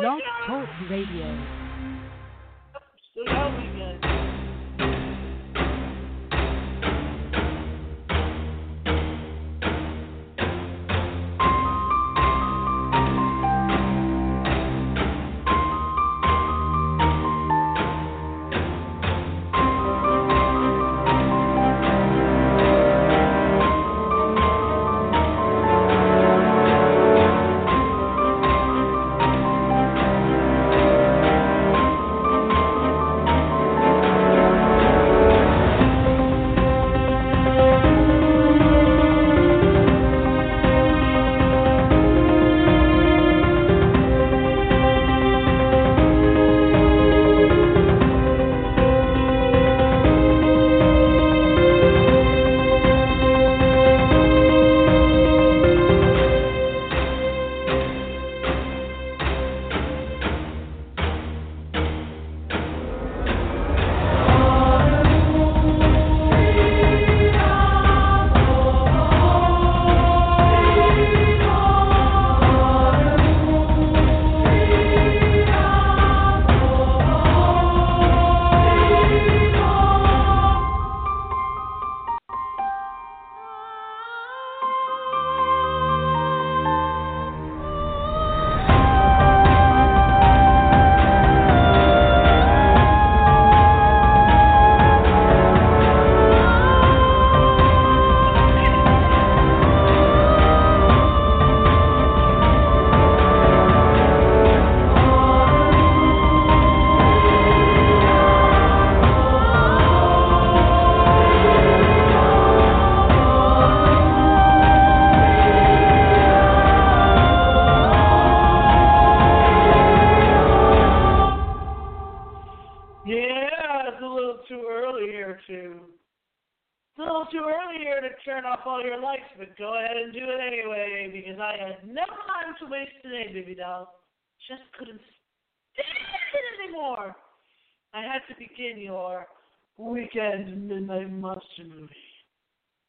Blog Talk Radio. Your weekend midnight monster movie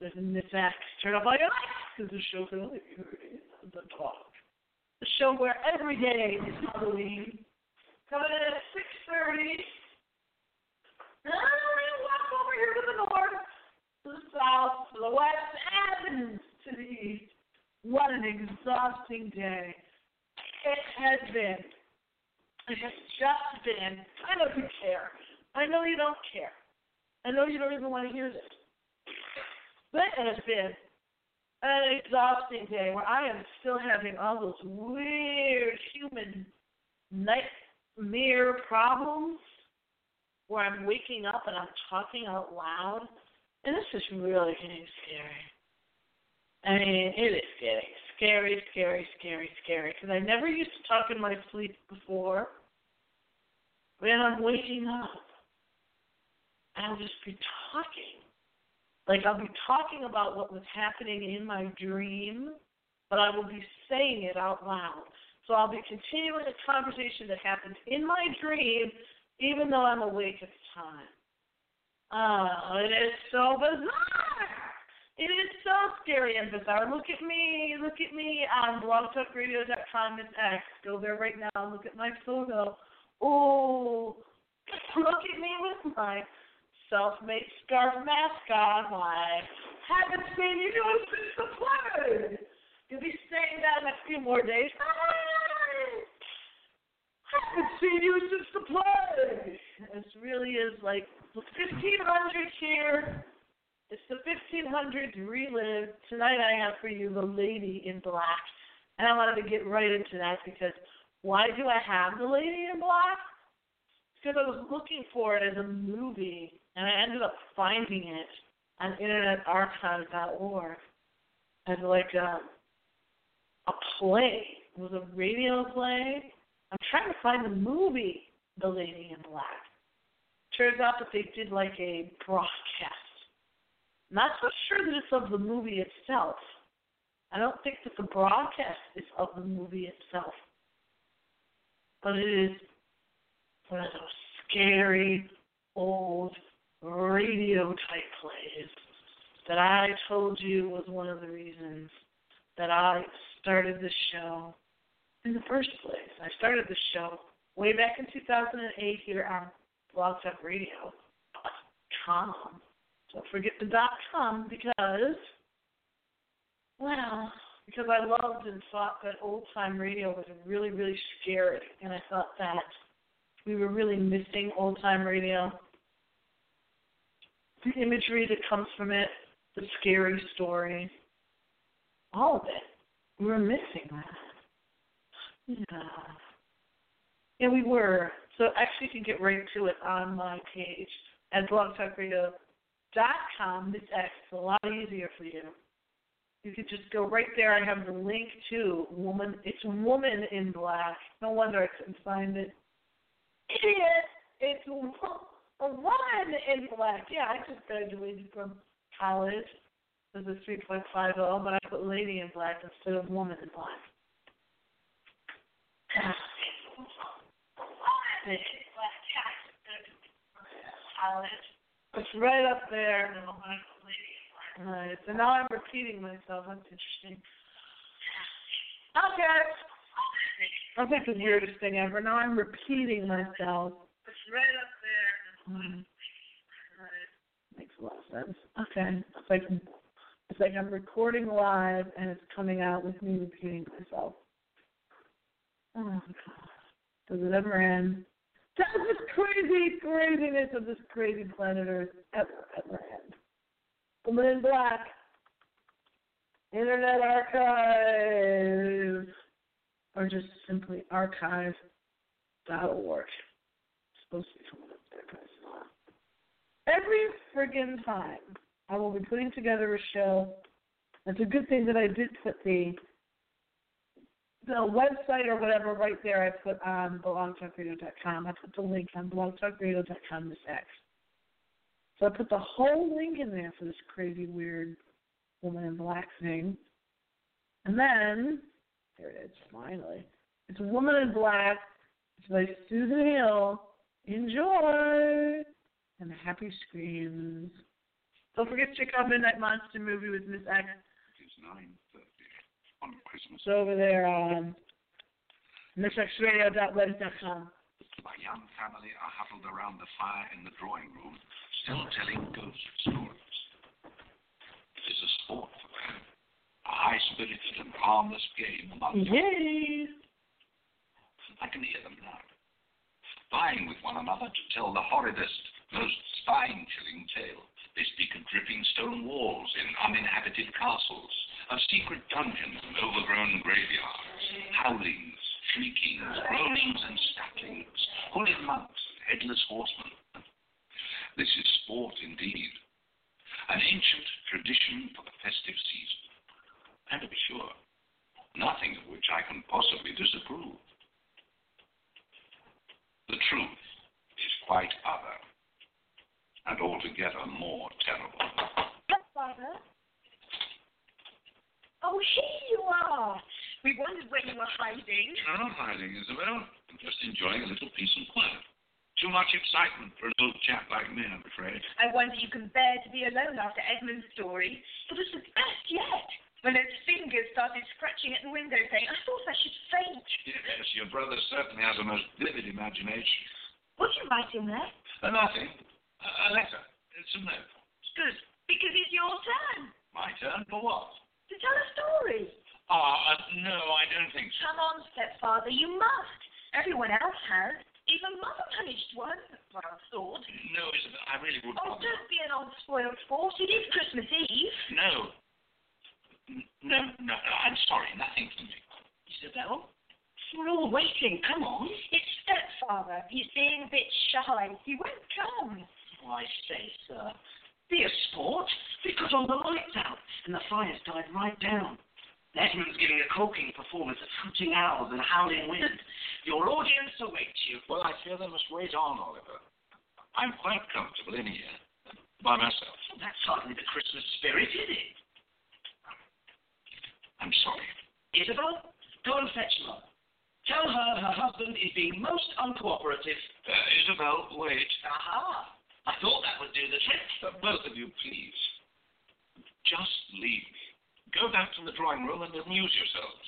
with Miss X. Turn off all your lights because the show only be heard the talk. The show where every day is Halloween. Coming in at six thirty. And walk over here to the north, to the south, to the west, and to the east. What an exhausting day. It has been. It has just been. I you care. I know you don't care. I know you don't even want to hear this. But it has been an exhausting day where I am still having all those weird human nightmare problems where I'm waking up and I'm talking out loud. And this is really getting scary. I mean, it is getting scary, scary, scary, scary. Because I never used to talk in my sleep before. When I'm waking up, I'll just be talking. Like I'll be talking about what was happening in my dream, but I will be saying it out loud. So I'll be continuing a conversation that happened in my dream, even though I'm awake at the time. Oh, it is so bizarre. It is so scary and bizarre. Look at me, look at me um, on blogtalkradio.com and X. Go there right now. Look at my photo. Oh, look at me with my self-made scarf on. I haven't seen you since the flood. You'll be staying down a few more days. Haven't seen you since the plague. This really is like the 1500 here. It's the 1500 to relive. Tonight I have for you The Lady in Black. And I wanted to get right into that because why do I have The Lady in Black? Because I was looking for it as a movie and I ended up finding it on internetarchive.org as like a, a play. It was a radio play. I'm trying to find the movie The Lady in Black. Turns out that they did like a broadcast. Not so sure that it's of the movie itself. I don't think that the broadcast is of the movie itself. But it is one of those scary old radio type plays that I told you was one of the reasons that I started this show in the first place. I started the show way back in 2008 here on Blog Talk Radio. Com. Don't forget the dot com because, well, because I loved and thought that old time radio was really, really scary, and I thought that we were really missing old time radio. The imagery that comes from it, the scary story, all of it. We were missing that. Yeah. Yeah, we were. So actually, you can get right to it on my page at blogtalkradio.com. This X is a lot easier for you. You could just go right there. I have the link to woman. It's woman in black. No wonder I couldn't find it. Idiot! It's woman in black. Yeah, I just graduated from college as a 3.50, but I put lady in black instead of woman in black. It's right up there. Alright, so now I'm repeating myself. That's interesting. Okay. I think the weirdest thing ever. Now I'm repeating myself. It's right up there. Mm. Right. Makes a lot of sense. Okay. It's like it's like I'm recording live and it's coming out with me repeating myself. Oh my god. Does it ever end? Does this crazy craziness of this crazy planet Earth ever, ever end? Woman in Black. Internet Archive. Or just simply archive.org. It's supposed to be coming up there, guys. Every friggin' time I will be putting together a show. It's a good thing that I did put the the website or whatever right there I put on blogtalkradio.com. I put the link on blogtalkradio.com this X. So I put the whole link in there for this crazy weird woman in black thing. And then there it is, finally. It's a woman in black. It's by Susan Hill. Enjoy and happy screams. Don't forget to check out Midnight Monster movie with Miss X. It is nine thirty on Christmas. It's over there on MissXRadio.reddit.com. My young family are huddled around the fire in the drawing room, still telling ghost stories. It is a sport for them, a high-spirited harmless game. Yay! I can hear them now, vying with one another to tell the horridest, most spine-chilling tale. They speak of dripping stone walls in uninhabited castles, of secret dungeons and overgrown graveyards, howlings, shriekings, groanings and stacklings, hooded monks and headless horsemen. This is sport indeed, an ancient tradition for the festive season, and to be sure, nothing of which I can possibly disapprove. The truth is quite other, and altogether more terrible. Godfather? Oh, here you are. We wondered where you were hiding. I'm not hiding, Isabel. I'm just enjoying a little peace and quiet. Too much excitement for an old chap like me, I'm afraid. I wonder you can bear to be alone after Edmund's story. It was the best yet. When those fingers started scratching at the window pane, I thought I should faint. Yes, your brother certainly has a most vivid imagination. What are you writing there? Uh, nothing. A, a letter. It's a note. Good, because it's your turn My turn for what? to tell a story. Ah, uh, no, I don't think so. Come on, stepfather, you must. Everyone else has. Even Mother managed one, well, I thought. No, Isabel, I really would not. Oh, don't be an old spoiled sport. It is Christmas Eve. No. N- No, no, I'm sorry, nothing for me. Isabel? We're all waiting. Come on. It's stepfather. He's being a bit shy. He won't come. Oh, I say, sir, be a sport. We've got all the lights out, and the fire's died right down. Edmund's giving a corking performance of hooting owls and howling wind. Your audience awaits you. Well, I fear they must wait on, Oliver. I'm quite comfortable in here. By myself. That's hardly the Christmas spirit, is it? I'm sorry. Isabel, go and fetch Mother. Tell her her husband is being most uncooperative. Uh, Isabel, wait. Aha! I thought that would do the trick. Uh, both of you, please. Just leave me. Go back to the drawing room and amuse yourselves.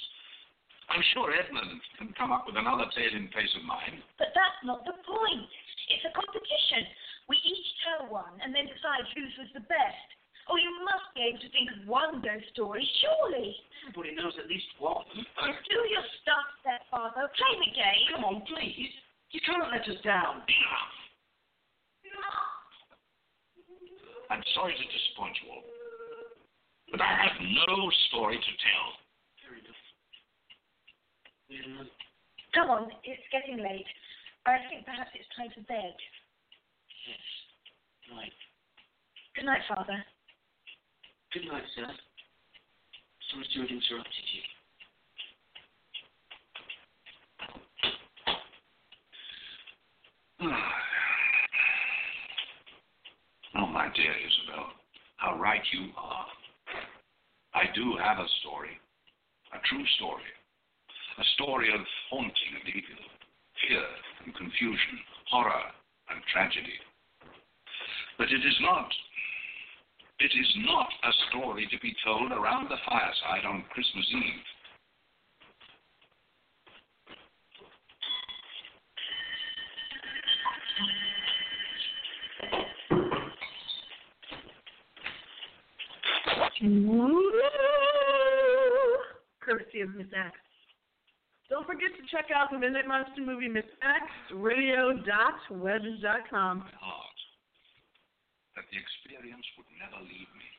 I'm sure Edmund can come up with another tale in place of mine. But that's not the point. It's a competition. We each tell one and then decide whose was the best. Oh, you must be able to think of one ghost story, surely. Everybody knows at least one. Do your stuff, stepfather. Play the game. Come on, please. You can't let us down. I'm sorry to disappoint you all, but I have no story to tell. Fair Come on, it's getting late. I think perhaps it's time for bed. yes. Right. Good night, father. Good night, sir. Sorry to have interrupted you. Oh, my dear Isabel, how right you are. I do have a story, a true story, a story of haunting and evil, fear and confusion, horror and tragedy. But it is not, it is not a story to be told around the fireside on Christmas Eve. Courtesy of Miss X. Don't forget to check out the Midnight Monster movie, Miss X, radio.webs.com. my uh-huh. heart that the experience would never leave me,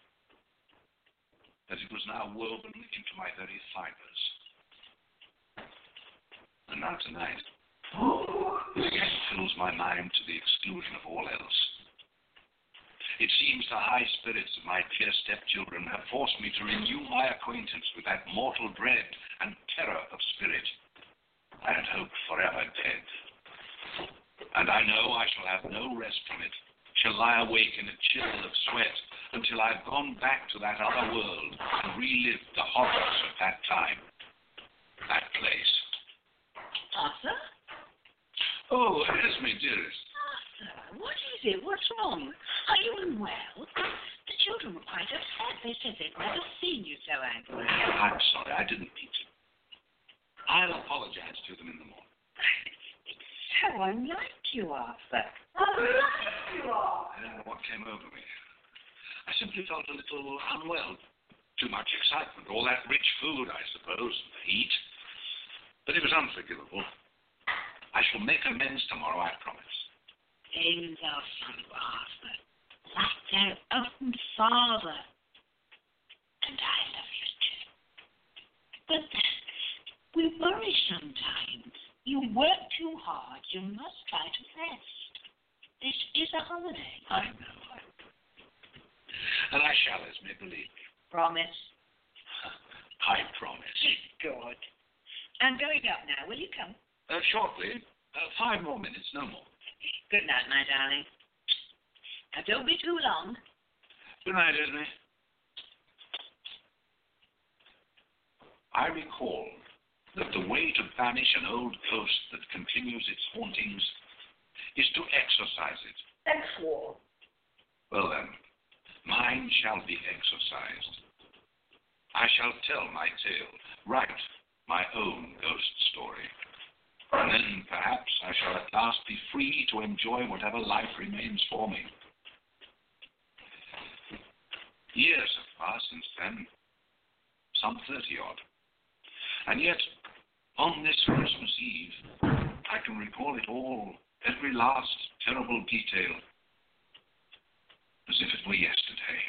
that it was now woven into my very fibers. And now tonight, it again fills my mind to the exclusion of all else. It seems the high spirits of my dear stepchildren have forced me to renew my acquaintance with that mortal dread and terror of spirit I had hoped forever dead. And I know I shall have no rest from it, shall lie awake in a chill of sweat until I've gone back to that other world and relived the horrors of that time, that place. Arthur? Oh, Esme, dearest. Arthur, what is it? What's wrong? Are you unwell? The children were quite upset. They said they'd never seen you so angry. I'm sorry, I didn't mean to. I'll apologize to them in the morning. It's so unlike you, Arthur. I don't know what came over me. I simply felt a little unwell. Too much excitement, all that rich food, I suppose, and the heat. But it was unforgivable. I shall make amends tomorrow, I promise. They love you, Arthur, like their own father. And I love you too. But then, we worry sometimes. You work too hard. You must try to rest. This is a holiday. I know. And I shall, Esme, believe me. Promise. I promise. Good. I'm going up now. Will you come? Uh, shortly. Uh, five more minutes, no more. Good night, my darling. Now, don't be too long. Good night, Esme. I recall that the way to banish an old ghost that continues its hauntings is to exorcise it. X-War. Well then, mine shall be exorcised. I shall tell my tale, write my own ghost story. And then perhaps I shall at last be free to enjoy whatever life remains for me. Years have passed since then, some thirty odd. And yet, on this Christmas Eve, I can recall it all, every last terrible detail, as if it were yesterday.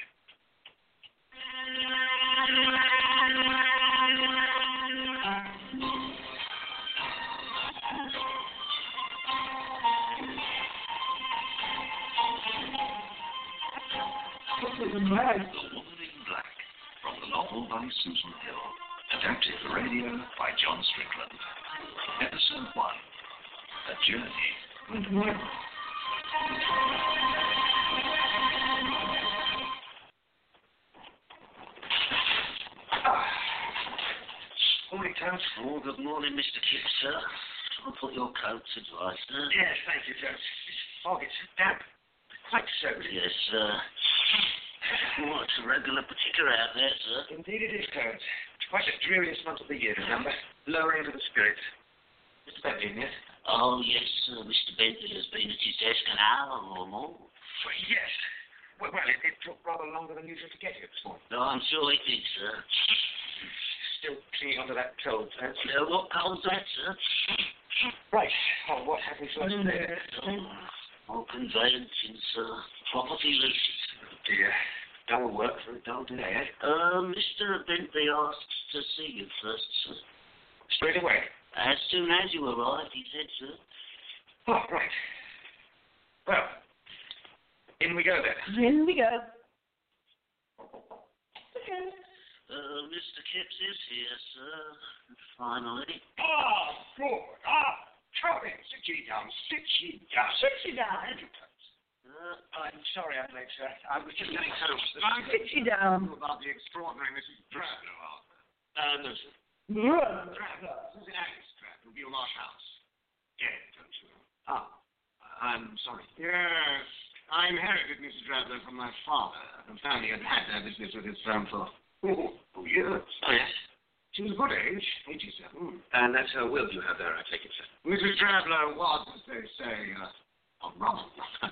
This is a mess. The Woman in Black, from the novel by Susan Hill, adapted for radio by John Strickland. Episode 1, A Journey. Ah. Morning, Constable. Good morning, Mr. Kipps, sir. I'll put your coat to dry, sir. Yes, thank you, Judge. This fog, it's damp. Quite so. Yes, sir. Well, it's a regular particular out there, sir. Indeed it is, Clarence. Quite the dreariest month of the year, remember? Lowering of the spirits. Mr. Bentley, yes? Oh, yes, sir. Mr. Bentley has been at his desk an hour or more. Well, yes. Well, well it, it took rather longer than usual to get here this morning. No, I'm sure it did, sir. Still clinging onto that cold, huh? Uh, what comes that, sir? Right. Oh, what have we first there? Oh, conveyancing, sir. Property leases. Dear. Dull work for a dull day, eh? Uh, Mr. Bentley asks to see you first, sir. Straight away. As soon as you arrive, he said, sir. Oh, right. Well, in we go then. In we go. Uh, Mr. Kipps is here, sir. Finally. Ah, good. Ah, Charlie, sit ye down. Sit ye down. Sit you down. Uh, I'm sorry I'm late, sir. I was just getting home. Sit you down. about the extraordinary Mrs. Arthur. uh, no, sir. Drablow. Susan Alice Drablow, Eel Marsh House. Dead, don't you know? Ah, I'm sorry. Yes, I inherited Mrs. Drablow from my father. The family had had their business with his firm for oh, oh years. Oh, yes. She was a good age, 87. And that's her will you have there, I take it, sir. Mrs. Drablow was, as they say, uh, a robber.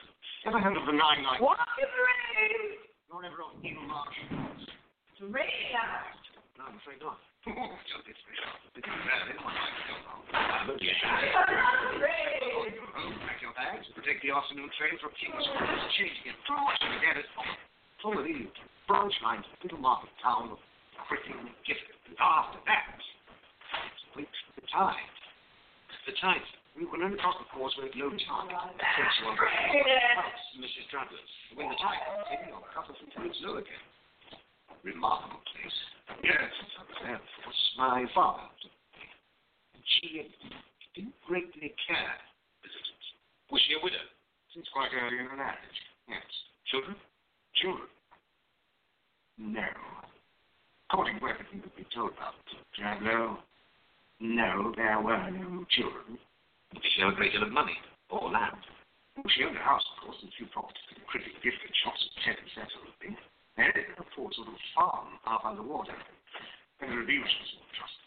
Heard of the Nine Lives? Walk the rain. Nor ever of Eel Marsh? The rain. No, I'm afraid not. Pack your bags. Take the afternoon train for King's Cross. It. Flush and get it. Full of these branch lines, little market town of Crythin Gifford. After that, the tide. The tide. We will only cross the causeway with no. Takes you Mrs. Travellers. When the tide comes in, you'll cut us until it's low again. Remarkable place. Yes, I was of. My father. And she didn't greatly care. Was she a widow? Since quite early in her marriage. Yes. Children? Children? No. According to everything that we told about Drablow, no, there were no children. Did she have a great deal of money? Or land. Well, she owned a house, of course, and a few properties were Crythin Gifford, shops and tenants, that sort of thing. And a poor sort of farm half underwater. And the reviews was all trust.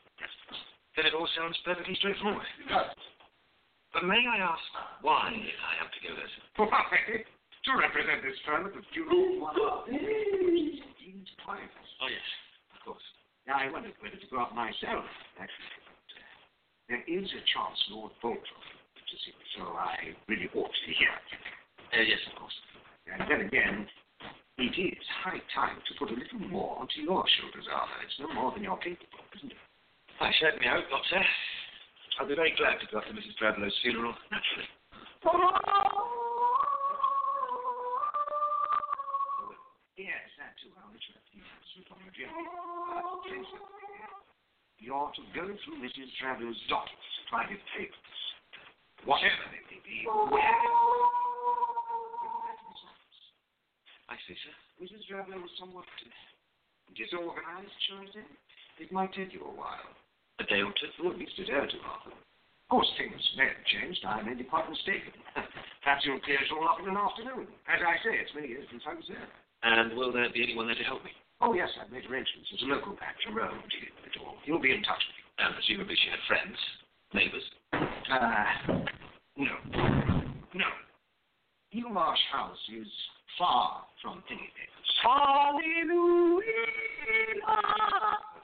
Then it all sounds perfectly straightforward. Does. But may I ask why I am to go there? Why? To represent this firm at the funeral. Dean's private. Oh, yes, of course. Now, I wondered whether to go up myself, actually. There is a chance Lord to see me, so I really ought to be here. Uh, yes, of course. And then again, it is high time to put a little more onto your shoulders, Arthur. It's no more than you're capable of, isn't it? I certainly hope not, sir. I'll be very glad to go to Mrs. Drablow's funeral, naturally. Yes, that too. I'll let you have please, You're to go through Mrs. Drablow's documents, private papers, whatever they may be. I see, sir. Mrs. Drablow was somewhat disorganized, shall I say? It might take you a while. A day or two? Well, at least a day or two, Arthur. Of course, things may have changed. I may be quite mistaken. Perhaps you'll clear it all up in an afternoon. As I say, it's many years since I was there. And will there be anyone there to help me? Oh, yes, I've made arrangements. There's a local patch, Jerome, to deal with it all. He'll be in touch with you. And presumably she had friends, neighbours. Uh, no. No. Eel Marsh House is far from any neighbors. Hallelujah.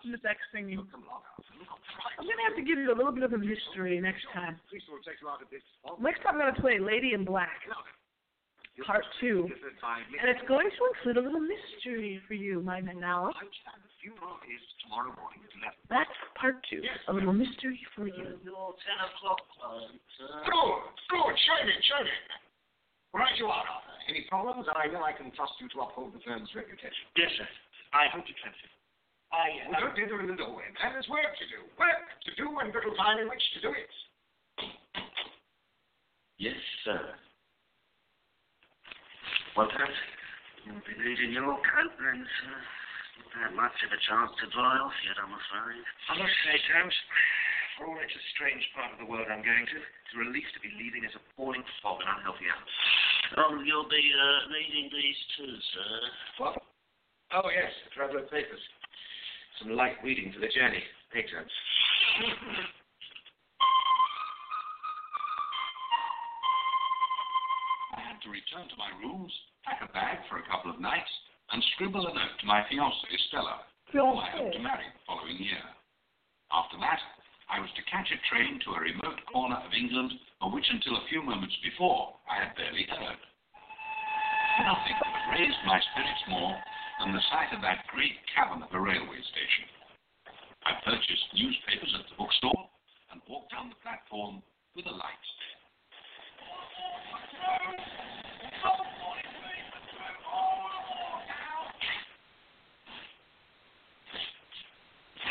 The next thing you. Come along, Arthur. Look, right. I'm gonna have to give you a little bit of a mystery next time. Please don't take you out of this. Next time I'm gonna play Lady in Black, Part Two, and it's going to include a little mystery for you, my man. Now, I understand the funeral is tomorrow morning at 11. that's Part Two, a little mystery for you. Your 10 o'clock client, sir. Good, good. Show me, show me. Right you are, Arthur. Any problems? I know I can trust you to uphold the firm's reputation. Yes, sir. I hope you can, you. I uh, don't dither in the doorway. Man, there's work to do. Work to do and little time in which to do it. Yes, sir. Well, perhaps you'll be leaving your coat then, sir. Not had much of a chance to dry off yet, I'm afraid. I must say, Tomes, for all it's a strange part of the world I'm going to, it's a relief to be leaving this appalling fog and unhealthy house. Oh, you'll be uh, needing these too, sir. What? Oh, yes, the traveller papers. Some light reading for the journey. Thanks, sir. Return to my rooms, pack a bag for a couple of nights, and scribble a note to my fiancée, Stella, whom I hoped to marry the following year. After that, I was to catch a train to a remote corner of England of which until a few moments before I had barely heard. Nothing could raised my spirits more than the sight of that great cavern of a railway station. I purchased newspapers at the bookstore and walked down the platform with a light.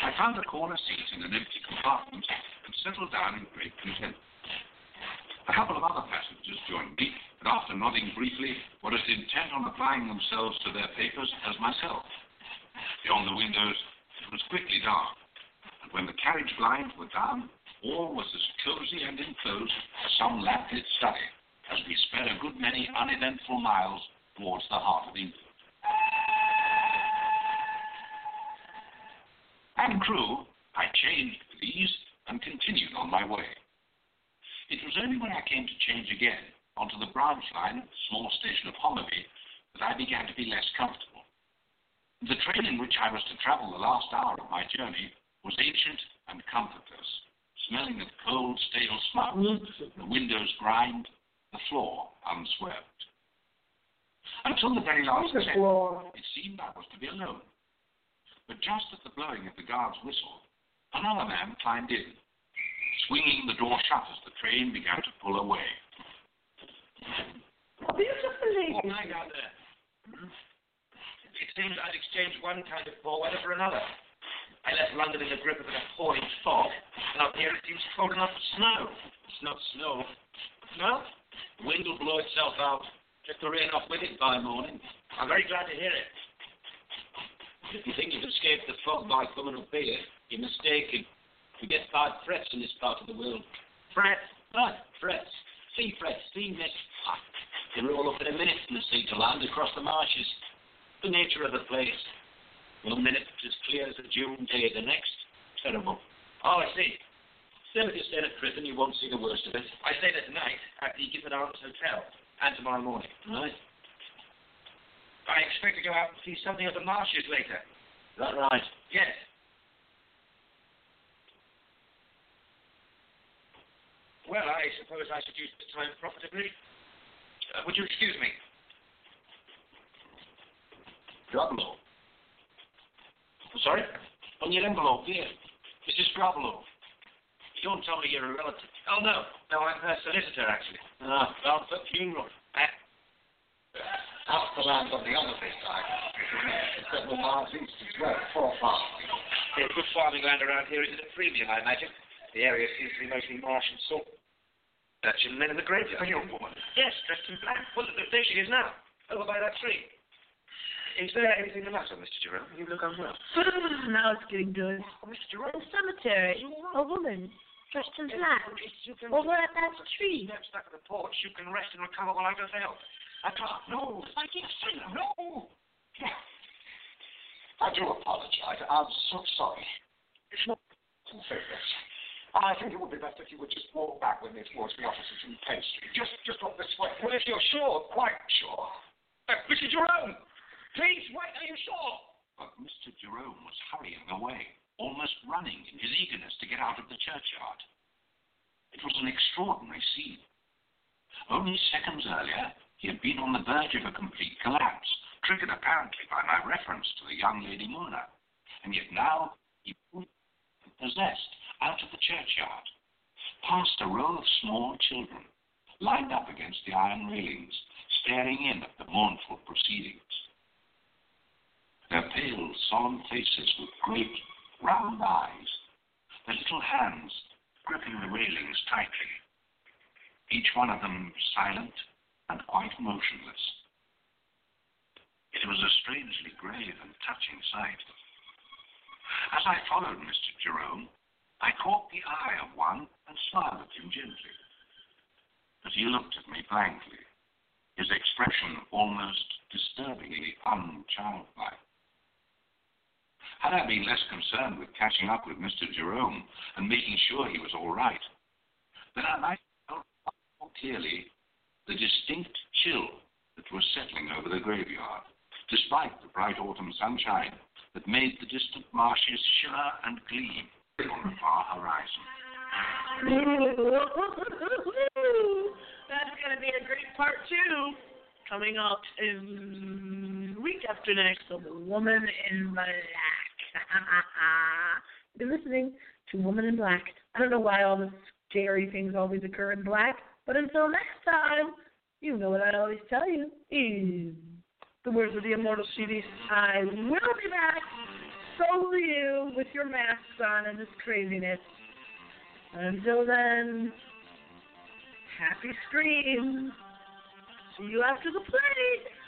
I found a corner seat in an empty compartment and settled down in great content. A couple of other passengers joined me, and after nodding briefly, were as intent on applying themselves to their papers as myself. Beyond the windows, it was quickly dark, and when the carriage blinds were down, all was as cozy and enclosed as some lamplit study, as we sped a good many uneventful miles towards the heart of England. And Crewe, I changed with ease and continued on my way. It was only when I came to change again onto the branch line at the small station of Hollerby that I began to be less comfortable. The train in which I was to travel the last hour of my journey was ancient and comfortless, smelling of cold, stale smut, the windows grimed, the floor unswept. Until the very last second, it seemed I was to be alone. But just at the blowing of the guard's whistle, another man climbed in, swinging the door shut as the train began to pull away. Beautifully. Out there? Hmm? It seems I'd exchanged one kind of poor weather for another. I left London in the grip of an appalling fog, and up here it seems cold enough to snow. It's not snow. No? The wind will blow itself out. Get the rain off with it by morning. I'm very glad to hear it. If you think you've escaped the fog by coming up here, you're mistaken. We get bad frets in this part of the world. Frets? What? Frets. Sea frets, sea mist. Ah, they roll up in a minute from the sea to land across the marshes. The nature of the place. One minute it's as clear as a June day, the next, terrible. Oh, I see. Still, if you stay at Crythin, you won't see the worst of it. I stay there tonight at the Gifford Arms Hotel, and tomorrow morning. Right. I expect to go out and see something of the marshes later. Is that right? Yes. Well, I suppose I should use the time profitably. Uh, would you excuse me? Drablow. Sorry? On your envelope, here. Mrs. Drablow. You don't tell me you're a relative. Oh, no. No, I'm her solicitor, actually. Ah, bound for funeral. Uh, Out the land on the opposite side. Several miles east as well, four miles. There's good farming land around here is at a premium, I imagine. The area seems to be mostly marsh and salt. That's your men in the graveyard. A young woman. Yes, dressed in black. Well, there she is now, over by that tree. Is there anything the matter, Mr. Jerome? You look unwell. now it's getting good. Mr. Jerome? The cemetery. A woman dressed in black. Over at that tree. steps back of the porch. You can rest and recover while I go for help. I can't. No. I keep saying no. I do apologize. I'm so sorry. It's not serious. I think it would be best if you would just walk back with me towards the offices in Penn Street. Just, just up this way. Well, if you're sure. Quite sure. Uh, Mr. Jerome, please wait. Are you sure? But Mr. Jerome was hurrying away, almost running in his eagerness to get out of the churchyard. It was an extraordinary scene. Only seconds earlier, he had been on the verge of a complete collapse, triggered apparently by my reference to the young Lady Mona. And yet now he possessed out of the churchyard, past a row of small children, lined up against the iron railings, staring in at the mournful proceedings. Their pale, solemn faces with great, round eyes, their little hands gripping the railings tightly, each one of them silent and quite motionless. It was a strangely grave and touching sight. As I followed Mr. Jerome, I caught the eye of one and smiled at him gently. But he looked at me blankly, his expression almost disturbingly unchildlike. Had I been less concerned with catching up with Mr. Jerome and making sure he was all right, then I might have felt more clearly the distinct chill that was settling over the graveyard, despite the bright autumn sunshine that made the distant marshes shimmer and gleam on the far horizon. That's going to be a great part two coming up in week after next of The Woman in Black. You're listening to Woman in Black. I don't know why all the scary things always occur in black, but until next time, you know what I always tell you is the words of the immortal CD. I will be back. So will you with your masks on and this craziness. Until then, happy screams. See you after the play.